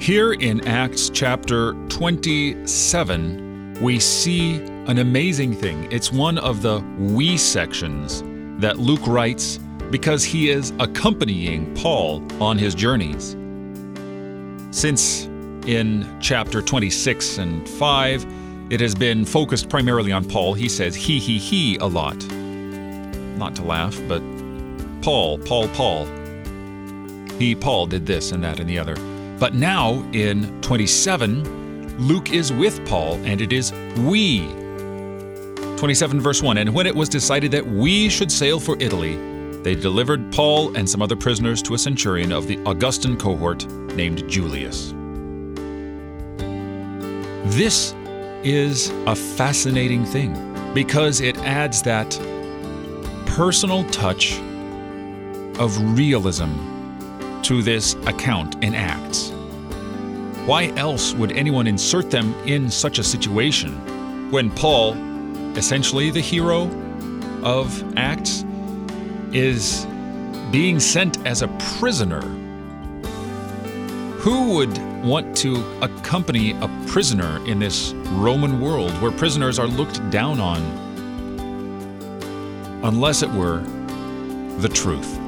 Here in Acts chapter 27, we see an amazing thing. It's one of the we sections that Luke writes because he is accompanying Paul on his journeys. Since in chapter 26 and 5, it has been focused primarily on Paul. He says he, he, he a lot. Not to laugh, but Paul, Paul, Paul. He, Paul, did this and that and the other. But now in 27, Luke is with Paul, and it is we. 27 verse 1 And when it was decided that we should sail for Italy, they delivered Paul and some other prisoners to a centurion of the Augustan cohort named Julius. This is a fascinating thing because it adds that personal touch of realism to this account in Acts. Why else would anyone insert them in such a situation when Paul, essentially the hero of Acts, is being sent as a prisoner? Who would want to accompany a prisoner in this Roman world where prisoners are looked down on unless it were the truth?